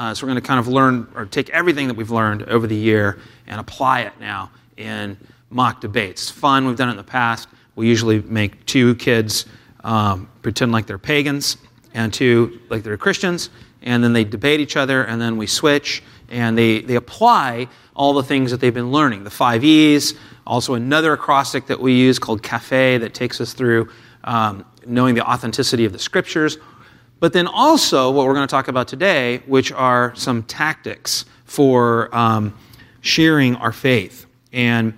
Uh, so we're going to kind of learn or take everything that we've learned over the year and apply it now in mock debates. Fun. We've done it in the past. We usually make two kids um, pretend like they're pagans and two like they're Christians, and then they debate each other, and then we switch, and they, they apply all the things that they've been learning. The five E's, also another acrostic that we use called CAFE that takes us through um, knowing the authenticity of the scriptures. But then also what we're going to talk about today, which are some tactics for um, sharing our faith. And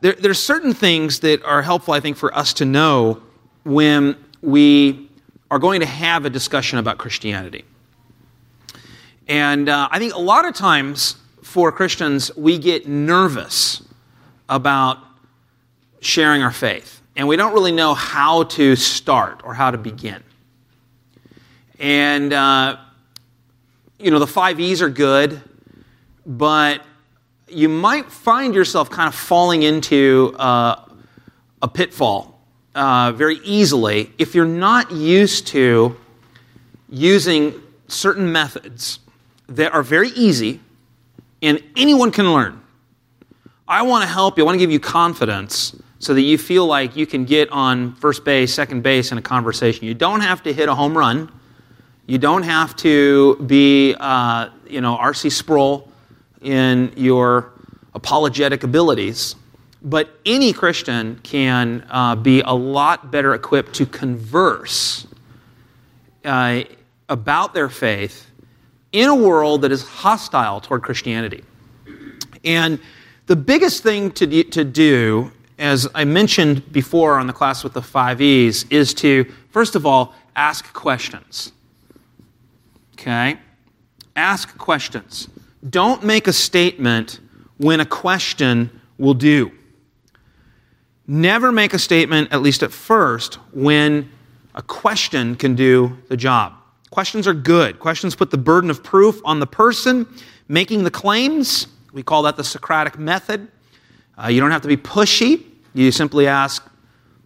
there, there's certain things that are helpful, I think, for us to know when we are going to have a discussion about Christianity. And uh, I think a lot of times for Christians, we get nervous about sharing our faith. And we don't really know how to start or how to begin. And, uh, you know, the five E's are good, but you might find yourself kind of falling into uh, a pitfall uh, very easily if you're not used to using certain methods that are very easy and anyone can learn. I want to help you, I want to give you confidence so that you feel like you can get on first base, second base in a conversation. You don't have to hit a home run. You don't have to be, uh, you know, R.C. Sproul in your apologetic abilities. But any Christian can uh, be a lot better equipped to converse uh, about their faith in a world that is hostile toward Christianity. And the biggest thing to to do, as I mentioned before on the class with the five E's, is to, first of all, ask questions. Okay? Ask questions. Don't make a statement when a question will do. Never make a statement, at least at first, when a question can do the job. Questions are good. Questions put the burden of proof on the person making the claims. We call that the Socratic method. Uh, you don't have to be pushy. You simply ask,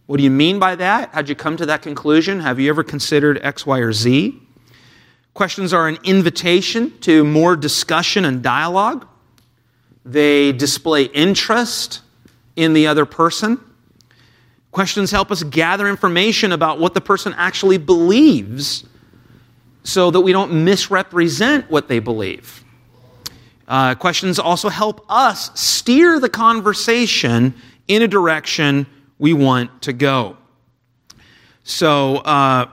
What do you mean by that? How'd you come to that conclusion? Have you ever considered X, Y, or Z? Questions are an invitation to more discussion and dialogue. They display interest in the other person. Questions help us gather information about what the person actually believes so that we don't misrepresent what they believe. Uh, questions also help us steer the conversation in a direction we want to go. So, uh,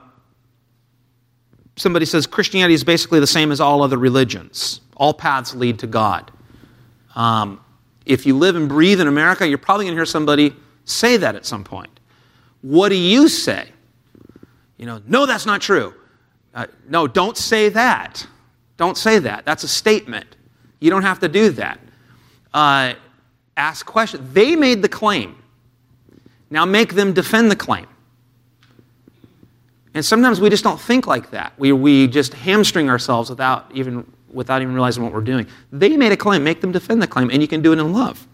somebody says Christianity is basically the same as all other religions. All paths lead to God. Um, if you live and breathe in America, you're probably going to hear somebody say that at some point. What do you say? You know, no, that's not true. Uh, no, don't say that. Don't say that. That's a statement. You don't have to do that. Uh, ask questions. They made the claim. Now make them defend the claim. And sometimes we just don't think like that. We, we just hamstring ourselves without even, without even realizing what we're doing. They made a claim, make them defend the claim, and you can do it in love.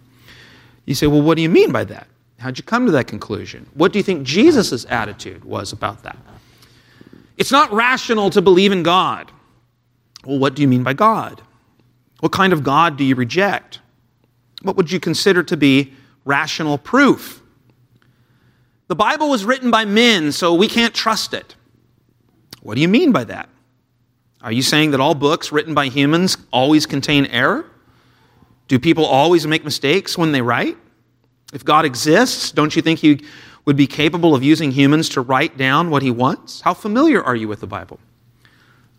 You say, well, what do you mean by that? How'd you come to that conclusion? What do you think Jesus' attitude was about that? It's not rational to believe in God. Well, what do you mean by God? What kind of God do you reject? What would you consider to be rational proof? The Bible was written by men, so we can't trust it. What do you mean by that? Are you saying that all books written by humans always contain error? Do people always make mistakes when they write? If God exists, don't you think He would be capable of using humans to write down what He wants? How familiar are you with the Bible?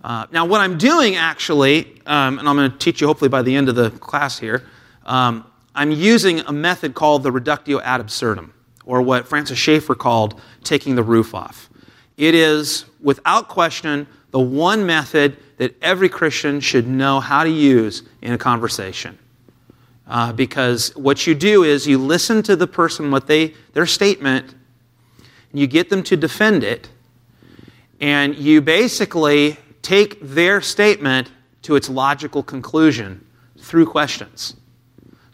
Uh, now, what I'm doing actually, um, and I'm going to teach you hopefully by the end of the class here, um, I'm using a method called the reductio ad absurdum or what Francis Schaeffer called taking the roof off. It is, without question, the one method that every Christian should know how to use in a conversation. Uh, because what you do is you listen to the person, what they, their statement, and you get them to defend it, and you basically take their statement to its logical conclusion through questions.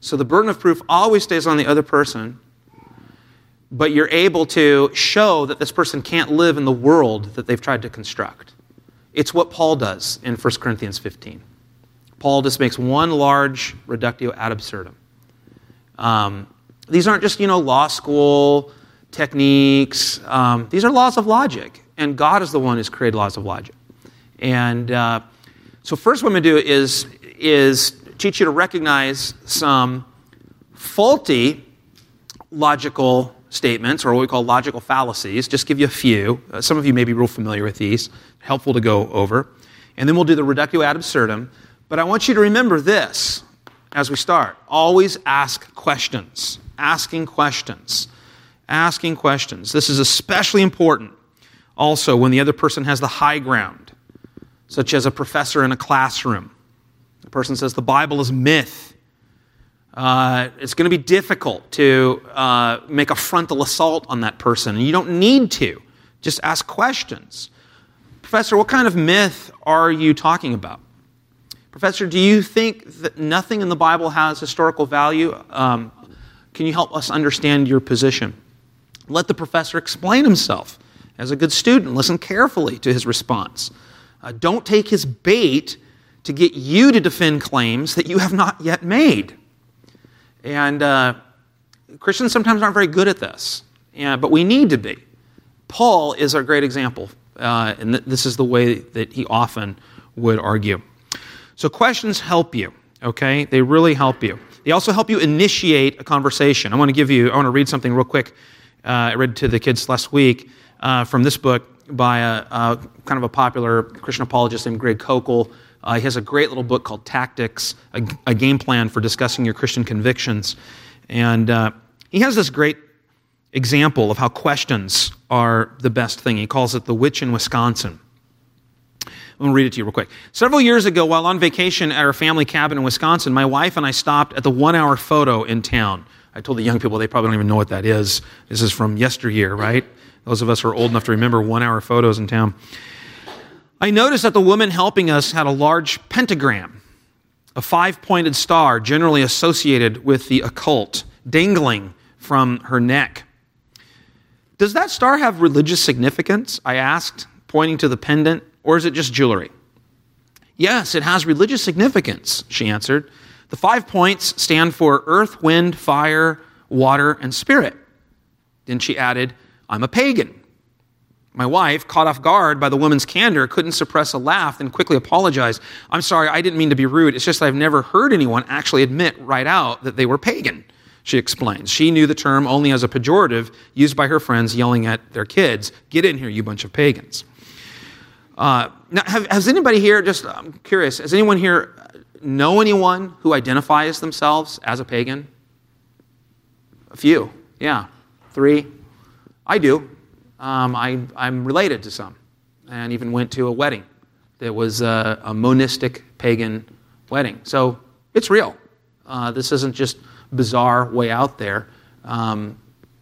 So the burden of proof always stays on the other person, but you're able to show that this person can't live in the world that they've tried to construct. It's what Paul does in 1 Corinthians 15. Paul just makes one large reductio ad absurdum. Um, these aren't just, you know, law school techniques. Um, these are laws of logic, and God is the one who's created laws of logic. And uh, so, first, what I'm going to do is is teach you to recognize some faulty logical statements, or what we call logical fallacies. Just give you a few. Uh, some of you may be real familiar with these. Helpful to go over. And then we'll do the reductio ad absurdum. But I want you to remember this as we start. Always ask questions. Asking questions. Asking questions. This is especially important also when the other person has the high ground, such as a professor in a classroom. The person says the Bible is myth. Uh, it's going to be difficult to uh, make a frontal assault on that person, and you don't need to. Just ask questions. Professor, what kind of myth are you talking about? Professor, do you think that nothing in the Bible has historical value? Um, can you help us understand your position? Let the professor explain himself. As a good student, listen carefully to his response. Uh, don't take his bait to get you to defend claims that you have not yet made. And uh, Christians sometimes aren't very good at this, but we need to be. Paul is a great example, uh, and th- this is the way that he often would argue. So questions help you, okay? They really help you. They also help you initiate a conversation. I want to give you, I want to read something real quick. Uh, I read to the kids last week uh, from this book by a, a, kind of a popular Christian apologist named Greg Koukl. Uh, he has a great little book called Tactics, a, a game plan for discussing your Christian convictions. And uh, he has this great example of how questions are the best thing. He calls it the witch in Wisconsin. I'm going to read it to you real quick. Several years ago, while on vacation at our family cabin in Wisconsin, my wife and I stopped at the one hour photo in town. I told the young people they probably don't even know what that is. This is from yesteryear, right? Those of us who are old enough to remember one hour photos in town. I noticed that the woman helping us had a large pentagram, a five pointed star generally associated with the occult, dangling from her neck. Does that star have religious significance? I asked, pointing to the pendant or is it just jewelry? Yes, it has religious significance, she answered. The five points stand for earth, wind, fire, water, and spirit. Then she added, I'm a pagan. My wife, caught off guard by the woman's candor, couldn't suppress a laugh and quickly apologized. I'm sorry, I didn't mean to be rude. It's just I've never heard anyone actually admit right out that they were pagan, she explains. She knew the term only as a pejorative used by her friends yelling at their kids, Get in here, you bunch of pagans. Uh, now, have, has anybody here, just I'm curious, has anyone here know anyone who identifies themselves as a pagan? A few, yeah. Three? I do. Um, I, I'm related to some and even went to a wedding that was a, a monistic pagan wedding. So it's real. Uh, this isn't just bizarre way out there. Um,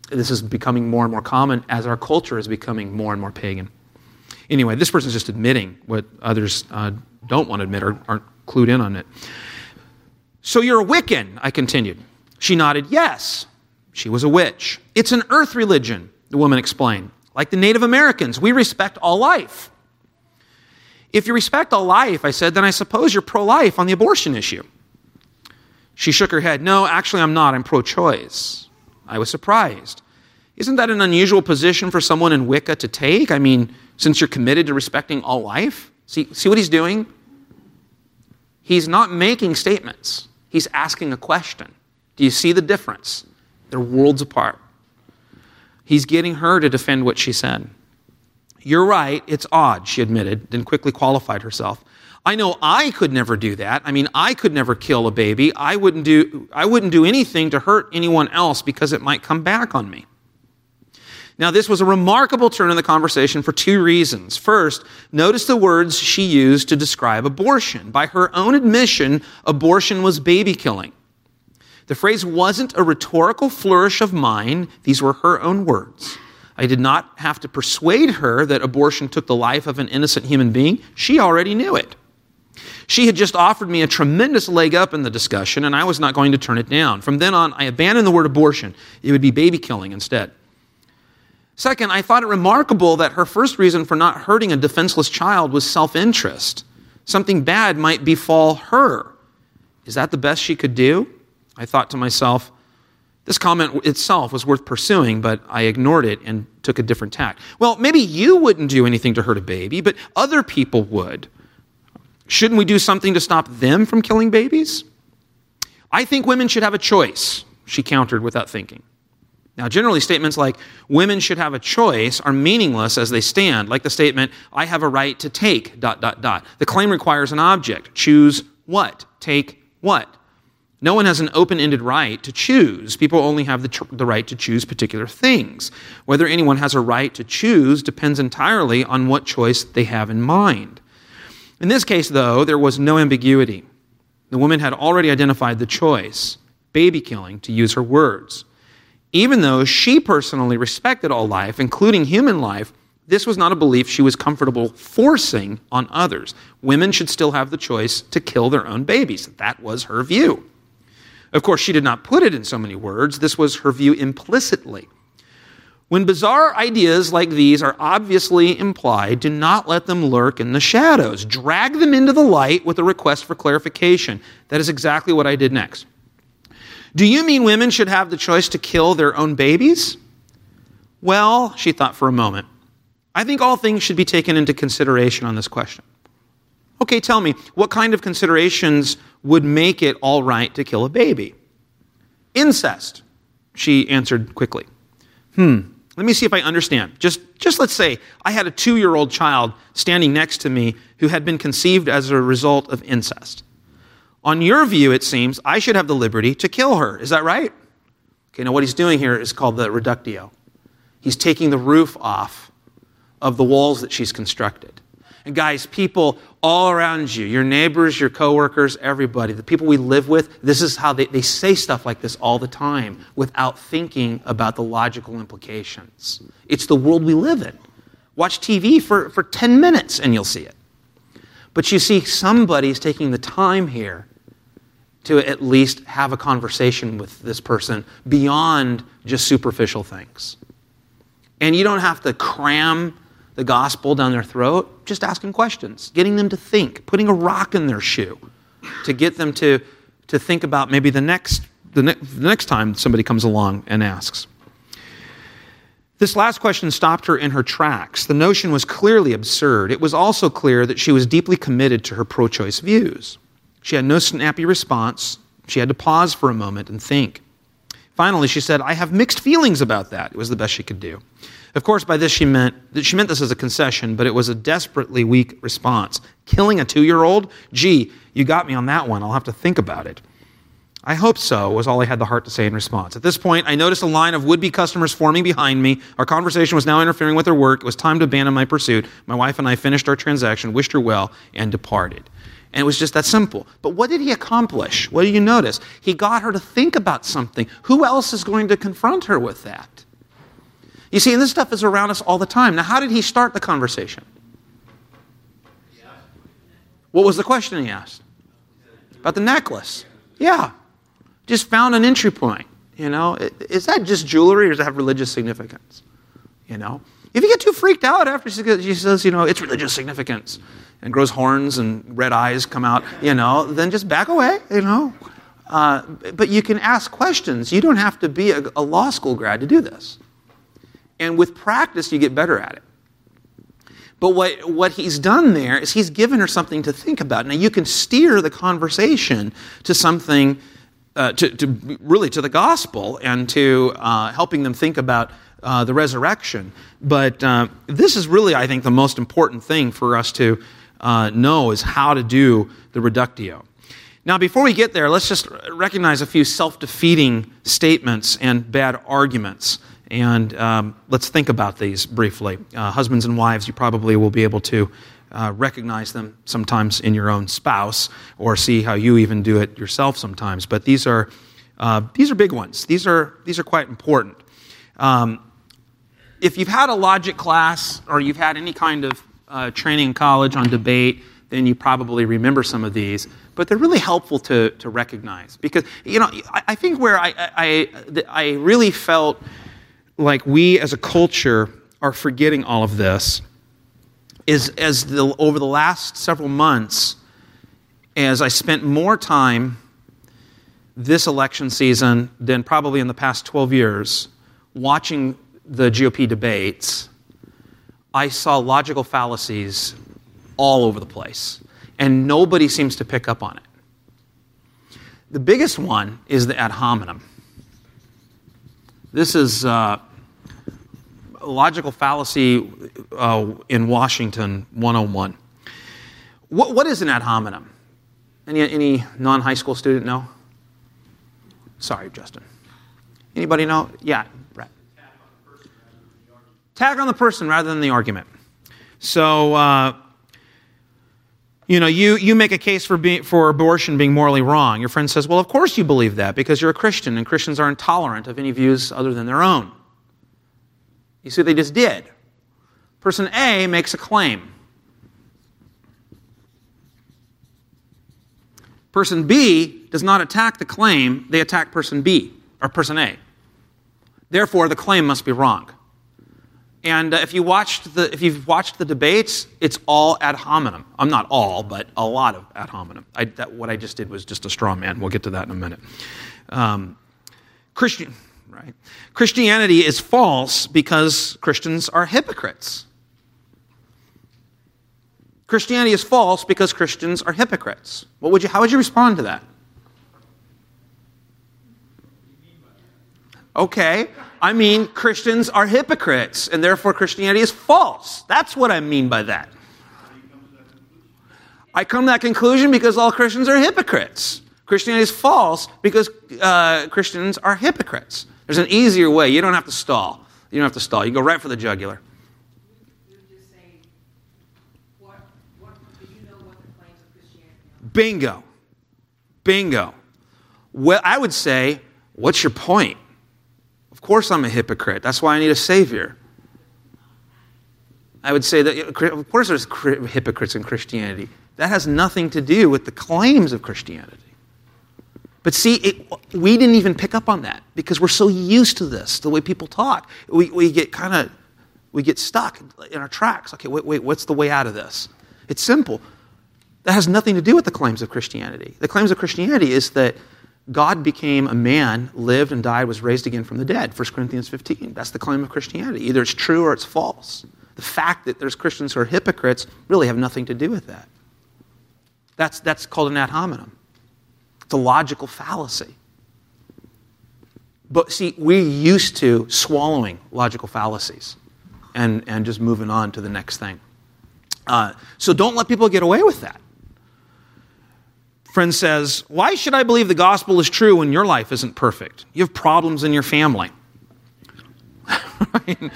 this is becoming more and more common as our culture is becoming more and more pagan. Anyway, this person's just admitting what others uh, don't want to admit or aren't clued in on it. So you're a Wiccan, I continued. She nodded, yes. She was a witch. It's an earth religion, the woman explained. Like the Native Americans, we respect all life. If you respect all life, I said, then I suppose you're pro life on the abortion issue. She shook her head. No, actually, I'm not. I'm pro choice. I was surprised. Isn't that an unusual position for someone in Wicca to take? I mean, since you're committed to respecting all life? See, see what he's doing? He's not making statements, he's asking a question. Do you see the difference? They're worlds apart. He's getting her to defend what she said. You're right, it's odd, she admitted, then quickly qualified herself. I know I could never do that. I mean, I could never kill a baby. I wouldn't do, I wouldn't do anything to hurt anyone else because it might come back on me. Now, this was a remarkable turn in the conversation for two reasons. First, notice the words she used to describe abortion. By her own admission, abortion was baby killing. The phrase wasn't a rhetorical flourish of mine, these were her own words. I did not have to persuade her that abortion took the life of an innocent human being. She already knew it. She had just offered me a tremendous leg up in the discussion, and I was not going to turn it down. From then on, I abandoned the word abortion. It would be baby killing instead. Second, I thought it remarkable that her first reason for not hurting a defenseless child was self interest. Something bad might befall her. Is that the best she could do? I thought to myself, this comment itself was worth pursuing, but I ignored it and took a different tack. Well, maybe you wouldn't do anything to hurt a baby, but other people would. Shouldn't we do something to stop them from killing babies? I think women should have a choice, she countered without thinking. Now, generally, statements like women should have a choice are meaningless as they stand, like the statement, I have a right to take, dot, dot, dot. The claim requires an object. Choose what? Take what? No one has an open ended right to choose. People only have the, tr- the right to choose particular things. Whether anyone has a right to choose depends entirely on what choice they have in mind. In this case, though, there was no ambiguity. The woman had already identified the choice baby killing, to use her words. Even though she personally respected all life, including human life, this was not a belief she was comfortable forcing on others. Women should still have the choice to kill their own babies. That was her view. Of course, she did not put it in so many words. This was her view implicitly. When bizarre ideas like these are obviously implied, do not let them lurk in the shadows. Drag them into the light with a request for clarification. That is exactly what I did next. Do you mean women should have the choice to kill their own babies? Well, she thought for a moment. I think all things should be taken into consideration on this question. Okay, tell me, what kind of considerations would make it all right to kill a baby? Incest, she answered quickly. Hmm, let me see if I understand. Just, just let's say I had a two year old child standing next to me who had been conceived as a result of incest. On your view, it seems, I should have the liberty to kill her. Is that right? Okay, now what he's doing here is called the reductio. He's taking the roof off of the walls that she's constructed. And guys, people all around you, your neighbors, your coworkers, everybody, the people we live with, this is how they, they say stuff like this all the time without thinking about the logical implications. It's the world we live in. Watch TV for, for 10 minutes and you'll see it. But you see, somebody's taking the time here to at least have a conversation with this person beyond just superficial things. And you don't have to cram the gospel down their throat, just asking questions, getting them to think, putting a rock in their shoe to get them to, to think about maybe the next, the, ne- the next time somebody comes along and asks. This last question stopped her in her tracks. The notion was clearly absurd. It was also clear that she was deeply committed to her pro choice views. She had no snappy response. She had to pause for a moment and think. Finally, she said, I have mixed feelings about that. It was the best she could do. Of course, by this she meant that she meant this as a concession, but it was a desperately weak response. Killing a two-year-old? Gee, you got me on that one. I'll have to think about it. I hope so, was all I had the heart to say in response. At this point, I noticed a line of would be customers forming behind me. Our conversation was now interfering with their work. It was time to abandon my pursuit. My wife and I finished our transaction, wished her well, and departed. And it was just that simple. But what did he accomplish? What do you notice? He got her to think about something. Who else is going to confront her with that? You see, and this stuff is around us all the time. Now, how did he start the conversation? What was the question he asked? About the necklace. Yeah. Just found an entry point. You know, is that just jewelry or does it have religious significance? You know, if you get too freaked out after she says, you know, it's religious significance, and grows horns and red eyes come out, you know, then just back away, you know. Uh, but you can ask questions. You don't have to be a, a law school grad to do this. And with practice, you get better at it. But what, what he's done there is he's given her something to think about. Now, you can steer the conversation to something, uh, to, to, really to the gospel and to uh, helping them think about uh, the resurrection. But uh, this is really, I think, the most important thing for us to uh, know is how to do the reductio. Now, before we get there, let's just recognize a few self defeating statements and bad arguments. And um, let's think about these briefly. Uh, husbands and wives, you probably will be able to uh, recognize them sometimes in your own spouse or see how you even do it yourself sometimes. But these are, uh, these are big ones. These are, these are quite important. Um, if you've had a logic class or you've had any kind of uh, training in college on debate, then you probably remember some of these. But they're really helpful to, to recognize because, you know, I, I think where I, I, I really felt like we as a culture are forgetting all of this is as the, over the last several months, as I spent more time this election season than probably in the past 12 years watching the GOP debates, I saw logical fallacies all over the place, and nobody seems to pick up on it. The biggest one is the ad hominem. This is uh, logical fallacy uh, in Washington 101. What, what is an ad hominem? Any, any non high school student know? Sorry, Justin. Anybody know? Yeah, Brett. Tag on the person rather than the argument. So, uh, you know, you, you make a case for, being, for abortion being morally wrong. Your friend says, Well, of course you believe that because you're a Christian and Christians are intolerant of any views other than their own. You see what they just did? Person A makes a claim. Person B does not attack the claim, they attack person B, or person A. Therefore, the claim must be wrong. And uh, if, you watched the, if you've watched the debates, it's all ad hominem. I'm not all, but a lot of ad hominem. I, that, what I just did was just a straw man. We'll get to that in a minute. Um, Christian, right? Christianity is false because Christians are hypocrites. Christianity is false because Christians are hypocrites. What would you, how would you respond to that? Okay, I mean Christians are hypocrites, and therefore Christianity is false. That's what I mean by that. I come to that conclusion because all Christians are hypocrites. Christianity is false because uh, Christians are hypocrites. There's an easier way. You don't have to stall. You don't have to stall. You go right for the jugular. Bingo. Bingo. Well, I would say, what's your point? Of course, I'm a hypocrite. That's why I need a Savior. I would say that, of course, there's hypocrites in Christianity. That has nothing to do with the claims of Christianity. But see, it, we didn't even pick up on that because we're so used to this, the way people talk. We, we get kind of, we get stuck in our tracks. Okay, wait, wait, what's the way out of this? It's simple. That has nothing to do with the claims of Christianity. The claims of Christianity is that God became a man, lived and died, was raised again from the dead. 1 Corinthians 15. That's the claim of Christianity. Either it's true or it's false. The fact that there's Christians who are hypocrites really have nothing to do with that. That's, that's called an ad hominem. It's a logical fallacy. But see, we're used to swallowing logical fallacies and, and just moving on to the next thing. Uh, so don't let people get away with that friend says, Why should I believe the gospel is true when your life isn't perfect? You have problems in your family.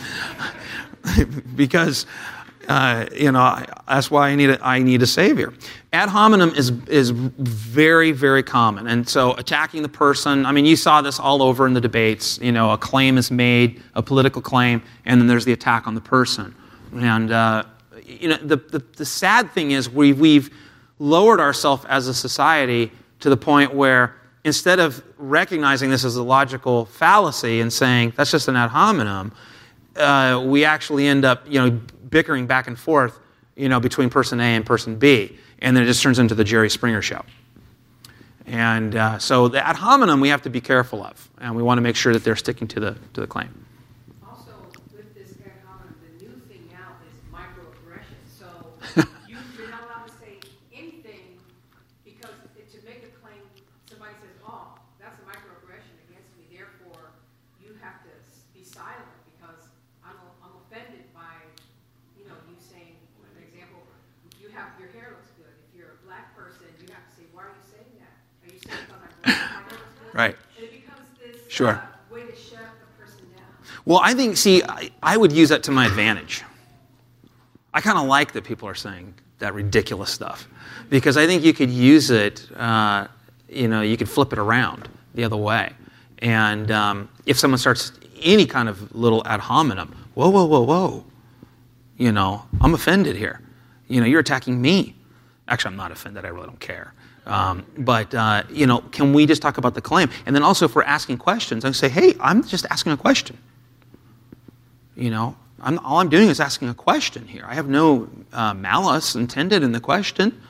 because, uh, you know, that's why I need a, I need a savior. Ad hominem is, is very, very common. And so attacking the person, I mean, you saw this all over in the debates. You know, a claim is made, a political claim, and then there's the attack on the person. And, uh, you know, the, the, the sad thing is we, we've, lowered ourselves as a society to the point where instead of recognizing this as a logical fallacy and saying that's just an ad hominem, uh, we actually end up, you know, bickering back and forth, you know, between person A and person B, and then it just turns into the Jerry Springer show. And uh, so the ad hominem we have to be careful of, and we want to make sure that they're sticking to the to the claim. Also, with this ad hominem, the new thing now is microaggression. So Right. sure. Uh, well, I think, see, I, I would use that to my advantage. I kind of like that people are saying that ridiculous stuff because I think you could use it, uh, you know, you could flip it around the other way. And um, if someone starts any kind of little ad hominem, whoa, whoa, whoa, whoa, you know, I'm offended here. You know, you're attacking me. Actually, I'm not offended. I really don't care. Um, but, uh, you know, can we just talk about the claim? And then also, if we're asking questions, I say, hey, I'm just asking a question. You know, I'm, all I'm doing is asking a question here. I have no uh, malice intended in the question.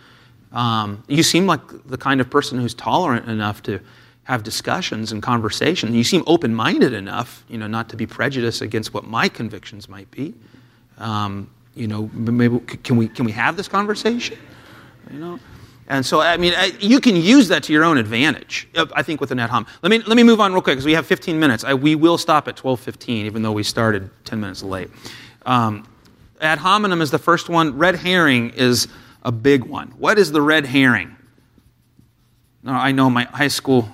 Um, you seem like the kind of person who's tolerant enough to have discussions and conversation. You seem open-minded enough, you know, not to be prejudiced against what my convictions might be. Um, you know, maybe can we can we have this conversation? You know, and so I mean, I, you can use that to your own advantage. uh, I think with an ad hom. Let me let me move on real quick because we have 15 minutes. I, we will stop at 12:15, even though we started 10 minutes late. Um, ad hominem is the first one. Red herring is a big one. What is the red herring? Now, I know my high school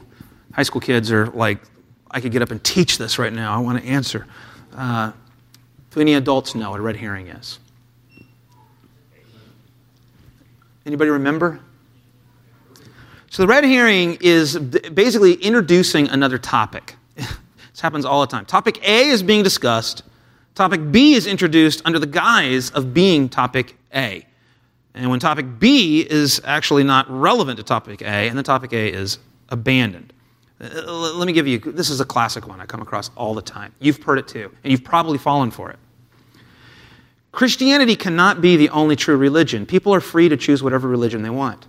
high school kids are like, I could get up and teach this right now. I want to answer. Uh, do any adults know what a red herring is? Anybody remember? So the red herring is basically introducing another topic. this happens all the time. Topic A is being discussed. Topic B is introduced under the guise of being topic A. And when topic B is actually not relevant to topic A, and the topic A is abandoned. Uh, let me give you this is a classic one I come across all the time. You've heard it too, and you've probably fallen for it. Christianity cannot be the only true religion. People are free to choose whatever religion they want.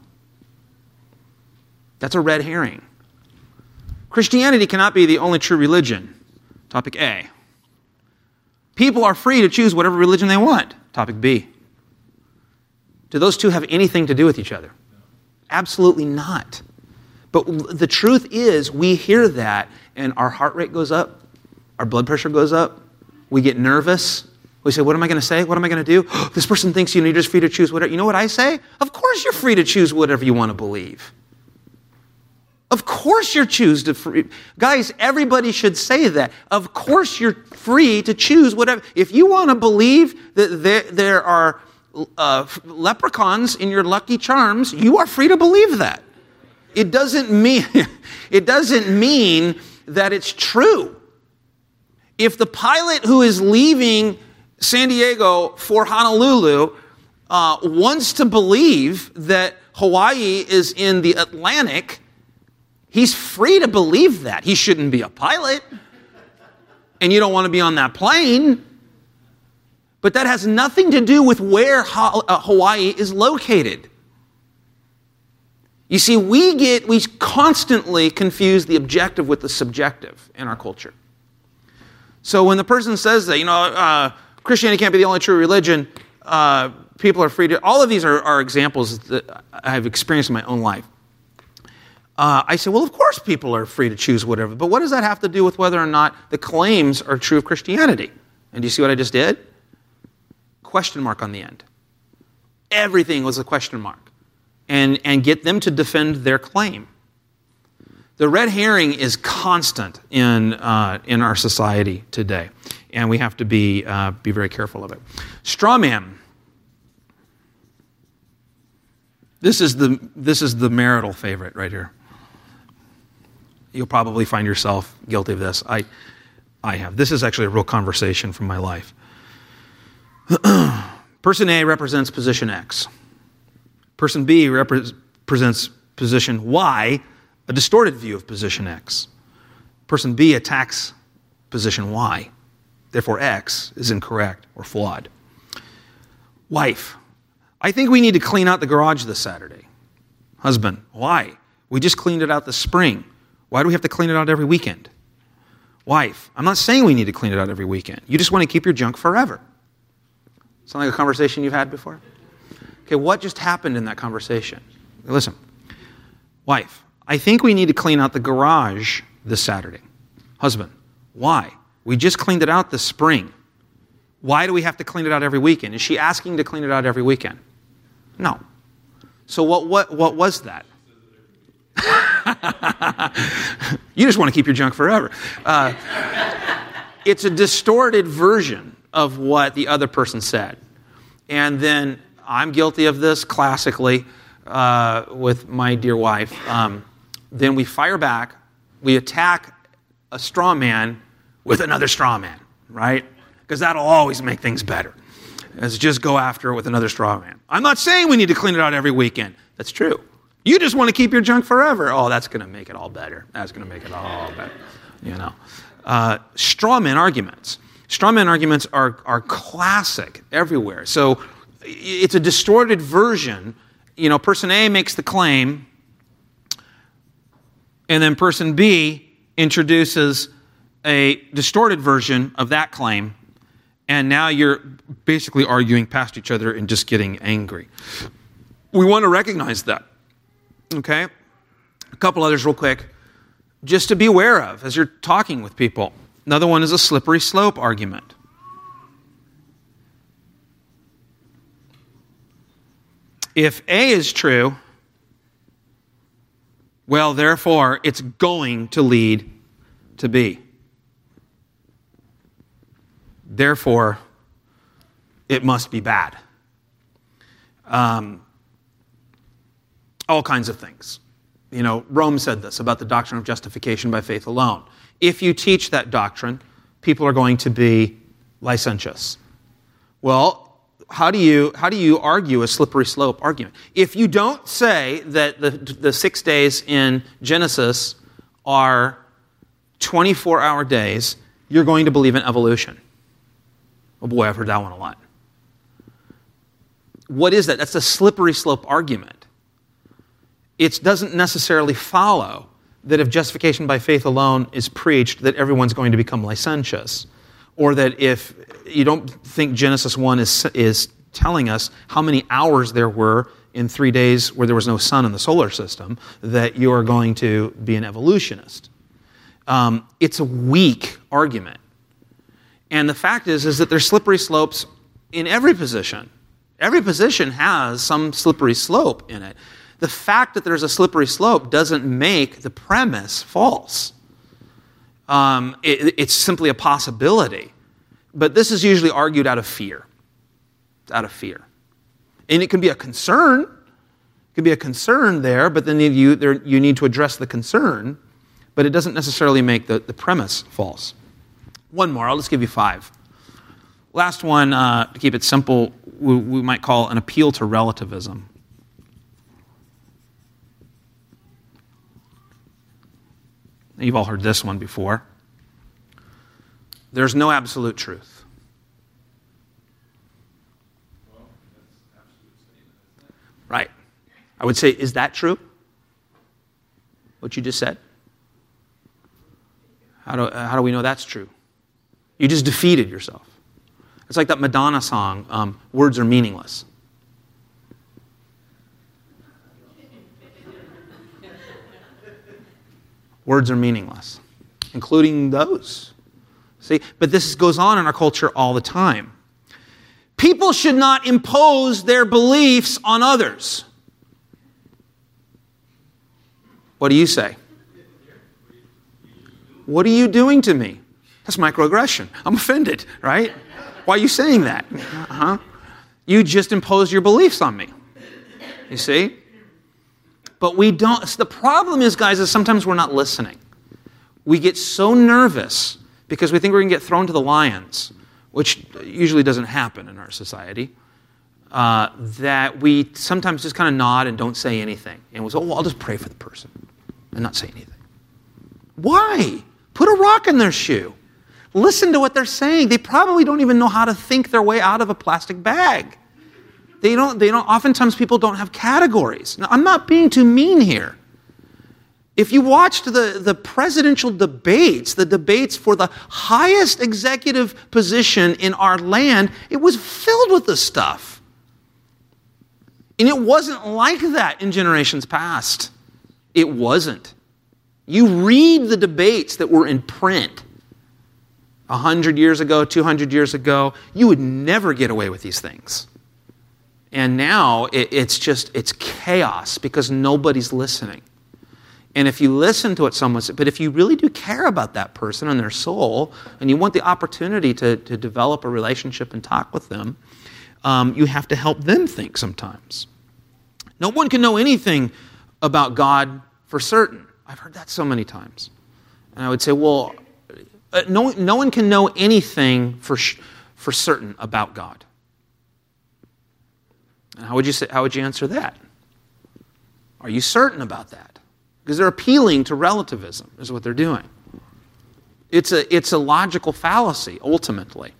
That's a red herring. Christianity cannot be the only true religion. Topic A. People are free to choose whatever religion they want. Topic B. Do those two have anything to do with each other? Absolutely not. But the truth is, we hear that and our heart rate goes up, our blood pressure goes up, we get nervous. We say, What am I going to say? What am I going to do? this person thinks you know, you're just free to choose whatever. You know what I say? Of course you're free to choose whatever you want to believe. Of course you're choose to free. Guys, everybody should say that. Of course you're free to choose whatever. If you want to believe that there, there are uh, leprechauns in your Lucky Charms, you are free to believe that. It doesn't mean, it doesn't mean that it's true. If the pilot who is leaving San Diego for Honolulu uh, wants to believe that Hawaii is in the Atlantic, he's free to believe that. He shouldn't be a pilot. And you don't want to be on that plane. But that has nothing to do with where uh, Hawaii is located. You see, we get, we constantly confuse the objective with the subjective in our culture. So when the person says that, you know, uh, Christianity can't be the only true religion, uh, people are free to, all of these are, are, examples that I've experienced in my own life. Uh, I say, well, of course people are free to choose whatever, but what does that have to do with whether or not the claims are true of Christianity? And do you see what I just did? Question mark on the end. Everything was a question mark and, and get them to defend their claim. The red herring is constant in, uh, in our society today, and we have to be, uh, be very careful of it. Straw man. This is, the, this is the marital favorite right here. You'll probably find yourself guilty of this. I, I have. This is actually a real conversation from my life. Person A represents position X. Person B represents position Y, a distorted view of position X. Person B attacks position Y. Therefore, X is incorrect or flawed. Wife, I think we need to clean out the garage this Saturday. Husband, why? We just cleaned it out this spring. Why do we have to clean it out every weekend? Wife, I'm not saying we need to clean it out every weekend. You just want to keep your junk forever. Sound like a conversation you've had before? Okay, what just happened in that conversation? Listen, wife, I think we need to clean out the garage this Saturday. Husband, why? We just cleaned it out this spring. Why do we have to clean it out every weekend? Is she asking to clean it out every weekend? No. So what, what, what was that? you just want to keep your junk forever. Uh, it's a distorted version of what the other person said. And then I'm guilty of this classically uh, with my dear wife. Um, then we fire back, we attack a straw man with another straw man, right? Because that'll always make things better. Is just go after it with another straw man. I'm not saying we need to clean it out every weekend. That's true. You just want to keep your junk forever. Oh, that's going to make it all better. That's going to make it all better. You know, uh, straw man arguments. Strawman arguments are, are classic everywhere. So it's a distorted version. You know, person A makes the claim, and then person B introduces a distorted version of that claim, and now you're basically arguing past each other and just getting angry. We want to recognize that. Okay? A couple others, real quick, just to be aware of as you're talking with people. Another one is a slippery slope argument. If A is true, well, therefore, it's going to lead to B. Therefore, it must be bad. Um, all kinds of things. You know, Rome said this about the doctrine of justification by faith alone. If you teach that doctrine, people are going to be licentious. Well, how do you how do you argue a slippery slope argument? If you don't say that the the six days in Genesis are 24 hour days, you're going to believe in evolution. Oh boy, I've heard that one a lot. What is that? That's a slippery slope argument. It doesn't necessarily follow that if justification by faith alone is preached, that everyone's going to become licentious. Or that if you don't think Genesis 1 is, is telling us how many hours there were in three days where there was no sun in the solar system, that you are going to be an evolutionist. Um, it's a weak argument. And the fact is, is that there's slippery slopes in every position. Every position has some slippery slope in it. The fact that there's a slippery slope doesn't make the premise false. Um, it, it's simply a possibility. But this is usually argued out of fear. It's Out of fear. And it can be a concern. It can be a concern there, but then you, there, you need to address the concern. But it doesn't necessarily make the, the premise false. One more, I'll just give you five. Last one, uh, to keep it simple, we, we might call an appeal to relativism. You've all heard this one before. There's no absolute truth. Right. I would say, is that true? What you just said? How do, how do we know that's true? You just defeated yourself. It's like that Madonna song, um, Words Are Meaningless. Words are meaningless, including those. See, but this goes on in our culture all the time. People should not impose their beliefs on others. What do you say? What are you doing to me? That's microaggression. I'm offended, right? Why are you saying that? Uh-huh. You just imposed your beliefs on me. You see? But we don't. The problem is, guys, is sometimes we're not listening. We get so nervous because we think we're going to get thrown to the lions, which usually doesn't happen in our society, uh, that we sometimes just kind of nod and don't say anything. And we'll say, oh, well, I'll just pray for the person and not say anything. Why? Put a rock in their shoe. Listen to what they're saying. They probably don't even know how to think their way out of a plastic bag. They don't, they don't, oftentimes people don't have categories. Now, I'm not being too mean here. If you watched the, the presidential debates, the debates for the highest executive position in our land, it was filled with this stuff. And it wasn't like that in generations past. It wasn't. You read the debates that were in print 100 years ago, 200 years ago, you would never get away with these things. And now it, it's just, it's chaos because nobody's listening. And if you listen to what someone says, but if you really do care about that person and their soul, and you want the opportunity to, to develop a relationship and talk with them, um, you have to help them think sometimes. No one can know anything about God for certain. I've heard that so many times. And I would say, well, uh, no, no one can know anything for, for certain about God. How would, you say, how would you answer that? Are you certain about that? Because they're appealing to relativism, is what they're doing. It's a, it's a logical fallacy, ultimately.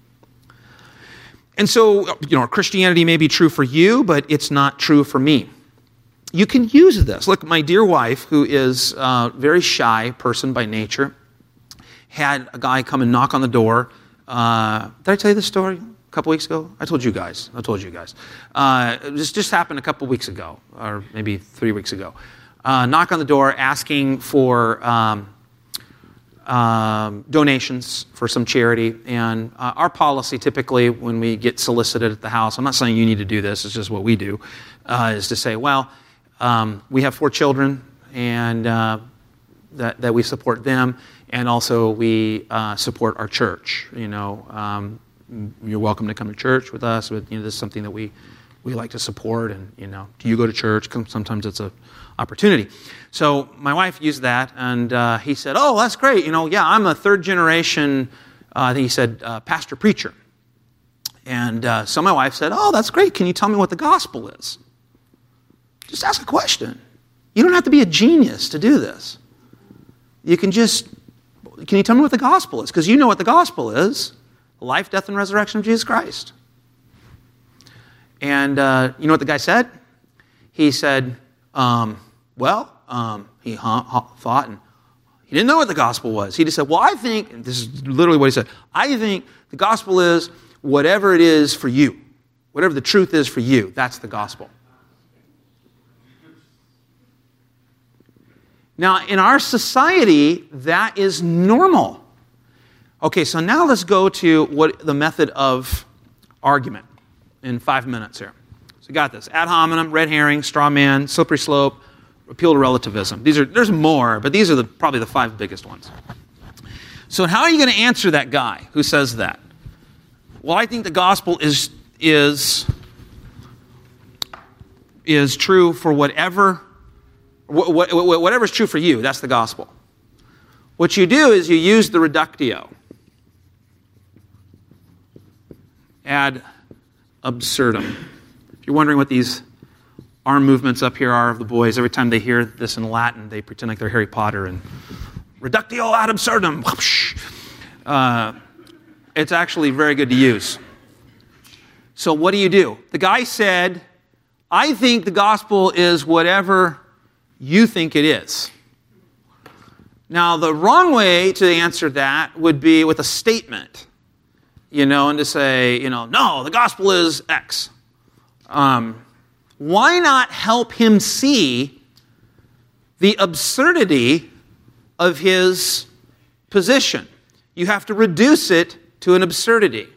And so, you know, Christianity may be true for you, but it's not true for me. You can use this. Look, my dear wife, who is a very shy person by nature, had a guy come and knock on the door. Uh, did I tell you this story couple weeks ago? I told you guys. I told you guys. Uh, this just happened a couple weeks ago, or maybe three weeks ago. Uh, knock on the door asking for um, um, donations for some charity. And uh, our policy typically, when we get solicited at the house, I'm not saying you need to do this, it's just what we do, uh, is to say, well, um, we have four children and uh, that, that we support them, and also we uh, support our church. You know, um, you're welcome to come to church with us, but you know, this is something that we, we like to support. And, you know, do you go to church? Sometimes it's a opportunity. So my wife used that, and uh, he said, "Oh, that's great. You know, yeah, I'm a third generation." Uh, think he said, uh, "Pastor preacher." And uh, so my wife said, "Oh, that's great. Can you tell me what the gospel is?" Just ask a question. You don't have to be a genius to do this. You can just, can you tell me what the gospel is? Because you know what the gospel is life, death, and resurrection of Jesus Christ. And uh, you know what the guy said? He said, um, well, um, he thought and he didn't know what the gospel was. He just said, Well, I think, this is literally what he said, I think the gospel is whatever it is for you. Whatever the truth is for you, that's the gospel. Now, in our society, that is normal. Okay, so now let's go to what the method of argument in five minutes here. So, got this ad hominem, red herring, straw man, slippery slope, appeal to relativism. These are, there's more, but these are the, probably the five biggest ones. So, how are you going to answer that guy who says that? Well, I think the gospel is, is, is true for whatever, whatever is true for you. That's the gospel. What you do is you use the reductio ad absurdum. If you're wondering what these arm movements up here are of the boys. Every time they hear this in Latin, they pretend like they're Harry Potter and reductio ad absurdum. Uh, it's actually very good to use. So, what do you do? The guy said, I think the gospel is whatever you think it is. Now, the wrong way to answer that would be with a statement, you know, and to say, you know, no, the gospel is X. Um, why not help him see the absurdity of his position? You have to reduce it to an absurdity.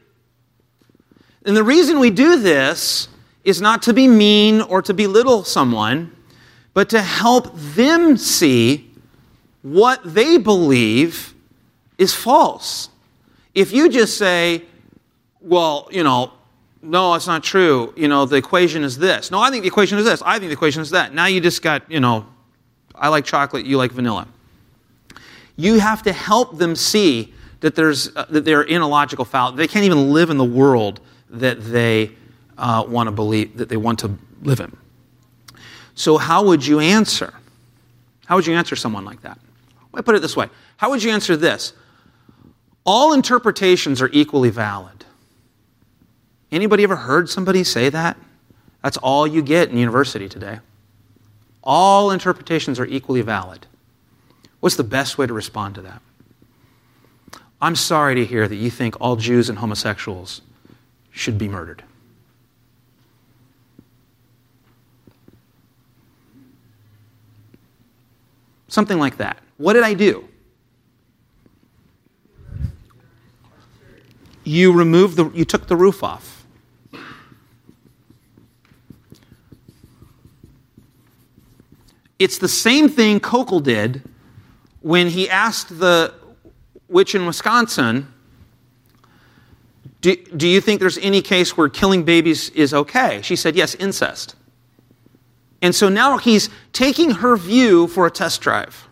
And the reason we do this is not to be mean or to belittle someone, but to help them see what they believe is false. If you just say, well, you know, no, it's not true. You know, the equation is this. No, I think the equation is this. I think the equation is that. Now you just got, you know, I like chocolate, you like vanilla. You have to help them see that, there's, uh, that they're in a logical foul. They can't even live in the world that they uh, want to believe, that they want to live in. So, how would you answer? How would you answer someone like that? I put it this way How would you answer this? All interpretations are equally valid. Anybody ever heard somebody say that? That's all you get in university today. All interpretations are equally valid. What's the best way to respond to that? I'm sorry to hear that you think all Jews and homosexuals should be murdered. Something like that. What did I do? You removed the you took the roof off. It's the same thing Koukl did when he asked the witch in Wisconsin, do, do you think there's any case where killing babies is okay? She said, Yes, incest. And so now he's taking her view for a test drive.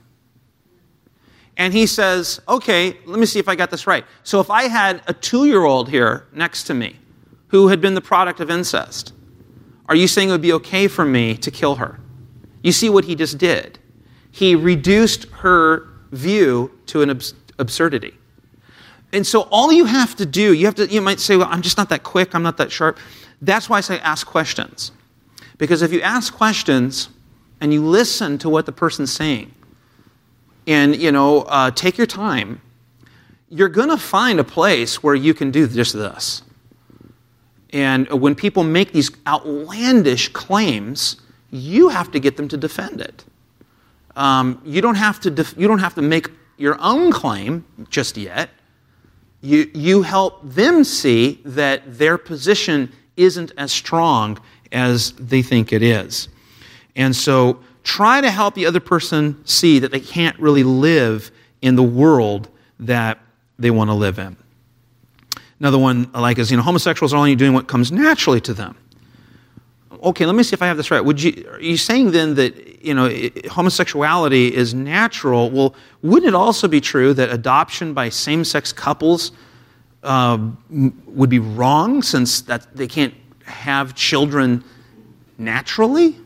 And he says, Okay, let me see if I got this right. So if I had a two year old here next to me who had been the product of incest, are you saying it would be okay for me to kill her? You see what he just did? He reduced her view to an abs- absurdity. And so all you have to do, you have to, you might say, well, I'm just not that quick, I'm not that sharp. That's why I say ask questions. Because if you ask questions and you listen to what the person's saying, and you know, uh, take your time, you're going to find a place where you can do just this. And when people make these outlandish claims, you have to get them to defend it. Um, you, don't have to def- you don't have to make your own claim just yet. You, you help them see that their position isn't as strong as they think it is. And so try to help the other person see that they can't really live in the world that they want to live in. Another one I like is, you know, homosexuals are only doing what comes naturally to them. Okay, let me see if I have this right. Would you, are you saying then that, you know, homosexuality is natural? Well, wouldn't it also be true that adoption by same sex couples uh, would be wrong since that they can't have children naturally?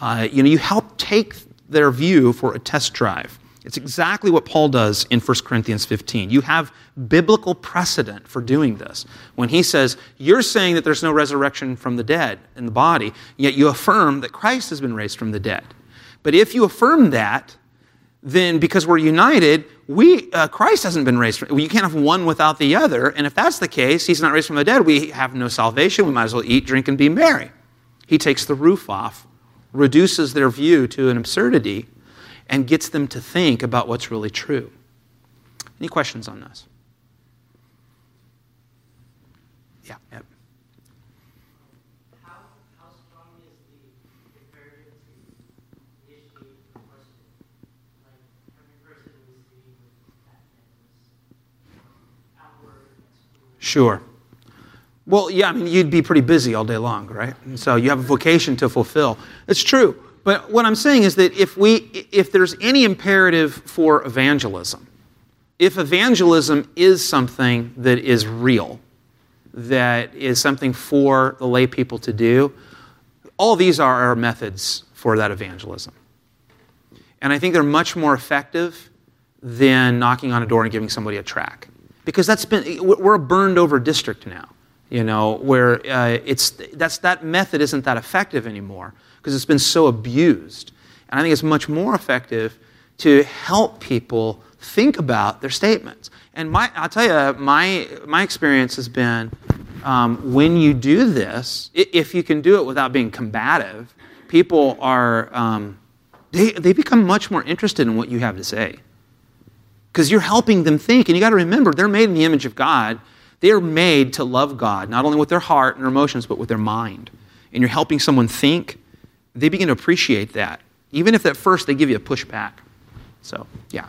Uh, you know, you help take their view for a test drive. It's exactly what Paul does in 1 Corinthians 15. You have biblical precedent for doing this. When he says, You're saying that there's no resurrection from the dead in the body, yet you affirm that Christ has been raised from the dead. But if you affirm that, then because we're united, we, uh, Christ hasn't been raised. From, you can't have one without the other. And if that's the case, he's not raised from the dead, we have no salvation. We might as well eat, drink, and be merry. He takes the roof off, reduces their view to an absurdity and gets them to think about what's really true. Any questions on this? Yeah. Yep. Sure. Well, yeah, I mean, you'd be pretty busy all day long, right? And so you have a vocation to fulfill. It's true. But what I'm saying is that if, we, if there's any imperative for evangelism, if evangelism is something that is real, that is something for the lay people to do, all these are our methods for that evangelism. And I think they're much more effective than knocking on a door and giving somebody a track. Because that's been, we're a burned over district now, you know, where uh, it's, that's, that method isn't that effective anymore because it's been so abused. And I think it's much more effective to help people think about their statements. And my, I'll tell you, my, my experience has been um, when you do this, if you can do it without being combative, people are, um, they, they become much more interested in what you have to say. Because you're helping them think. And you got to remember, they're made in the image of God. They are made to love God, not only with their heart and their emotions, but with their mind. And you're helping someone think they begin to appreciate that, even if at first they give you a pushback. So, yeah.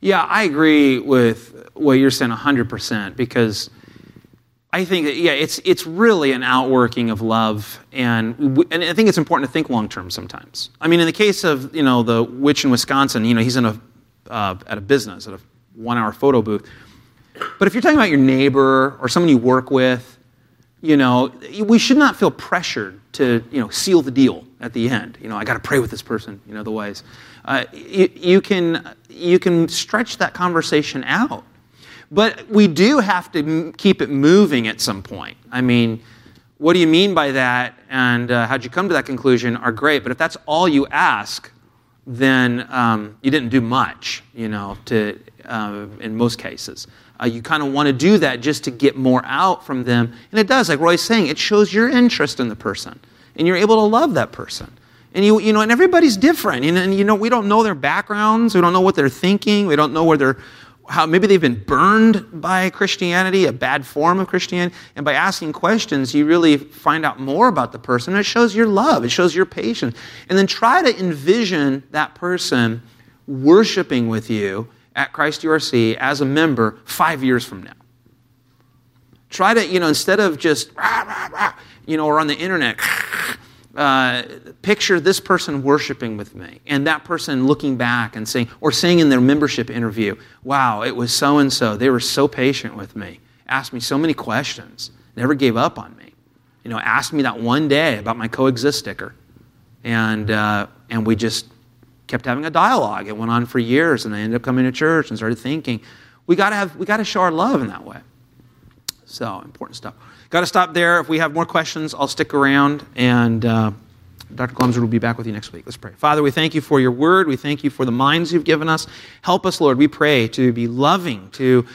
Yeah, I agree with what you're saying 100% because I think that, yeah, it's, it's really an outworking of love. And, and I think it's important to think long term sometimes. I mean, in the case of, you know, the witch in Wisconsin, you know, he's in a, uh, at a business, at a one hour photo booth. But if you're talking about your neighbor or someone you work with, you know, we should not feel pressured to, you know, seal the deal at the end. You know, I got to pray with this person, you know, the ways. Uh, you, you, can, you can stretch that conversation out. But we do have to m- keep it moving at some point. I mean, what do you mean by that? And uh, how'd you come to that conclusion are great. But if that's all you ask, then um, you didn't do much, you know, to, uh, in most cases. Uh, you kind of want to do that just to get more out from them. And it does, like Roy's saying, it shows your interest in the person. And you're able to love that person. And you, you know, and everybody's different. And, and you know, we don't know their backgrounds. We don't know what they're thinking. We don't know where they're, how maybe they've been burned by Christianity, a bad form of Christianity. And by asking questions, you really find out more about the person. It shows your love, it shows your patience. And then try to envision that person worshiping with you at Christ URC as a member five years from now. Try to, you know, instead of just, rah, rah, rah, you know, or on the internet, uh, picture this person worshiping with me and that person looking back and saying, or saying in their membership interview, wow, it was so and so. They were so patient with me, asked me so many questions, never gave up on me. You know, asked me that one day about my coexist sticker. And, uh, and we just kept having a dialogue. It went on for years, and I ended up coming to church and started thinking, we got to have, we got to show our love in that way. So important stuff. Got to stop there. If we have more questions, I'll stick around, and uh, Dr. Glumser will be back with you next week. Let's pray. Father, we thank you for your word. We thank you for the minds you've given us. Help us, Lord, we pray, to be loving to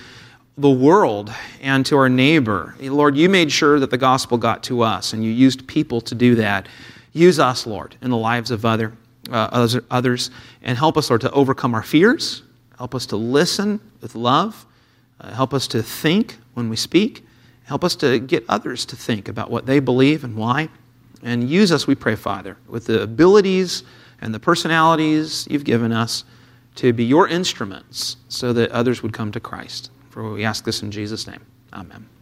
the world and to our neighbor. Lord, you made sure that the gospel got to us, and you used people to do that. Use us, Lord, in the lives of other, uh, others, and help us, Lord, to overcome our fears. Help us to listen with love. Uh, help us to think when we speak. Help us to get others to think about what they believe and why. And use us, we pray, Father, with the abilities and the personalities you've given us to be your instruments so that others would come to Christ. For we ask this in Jesus' name. Amen.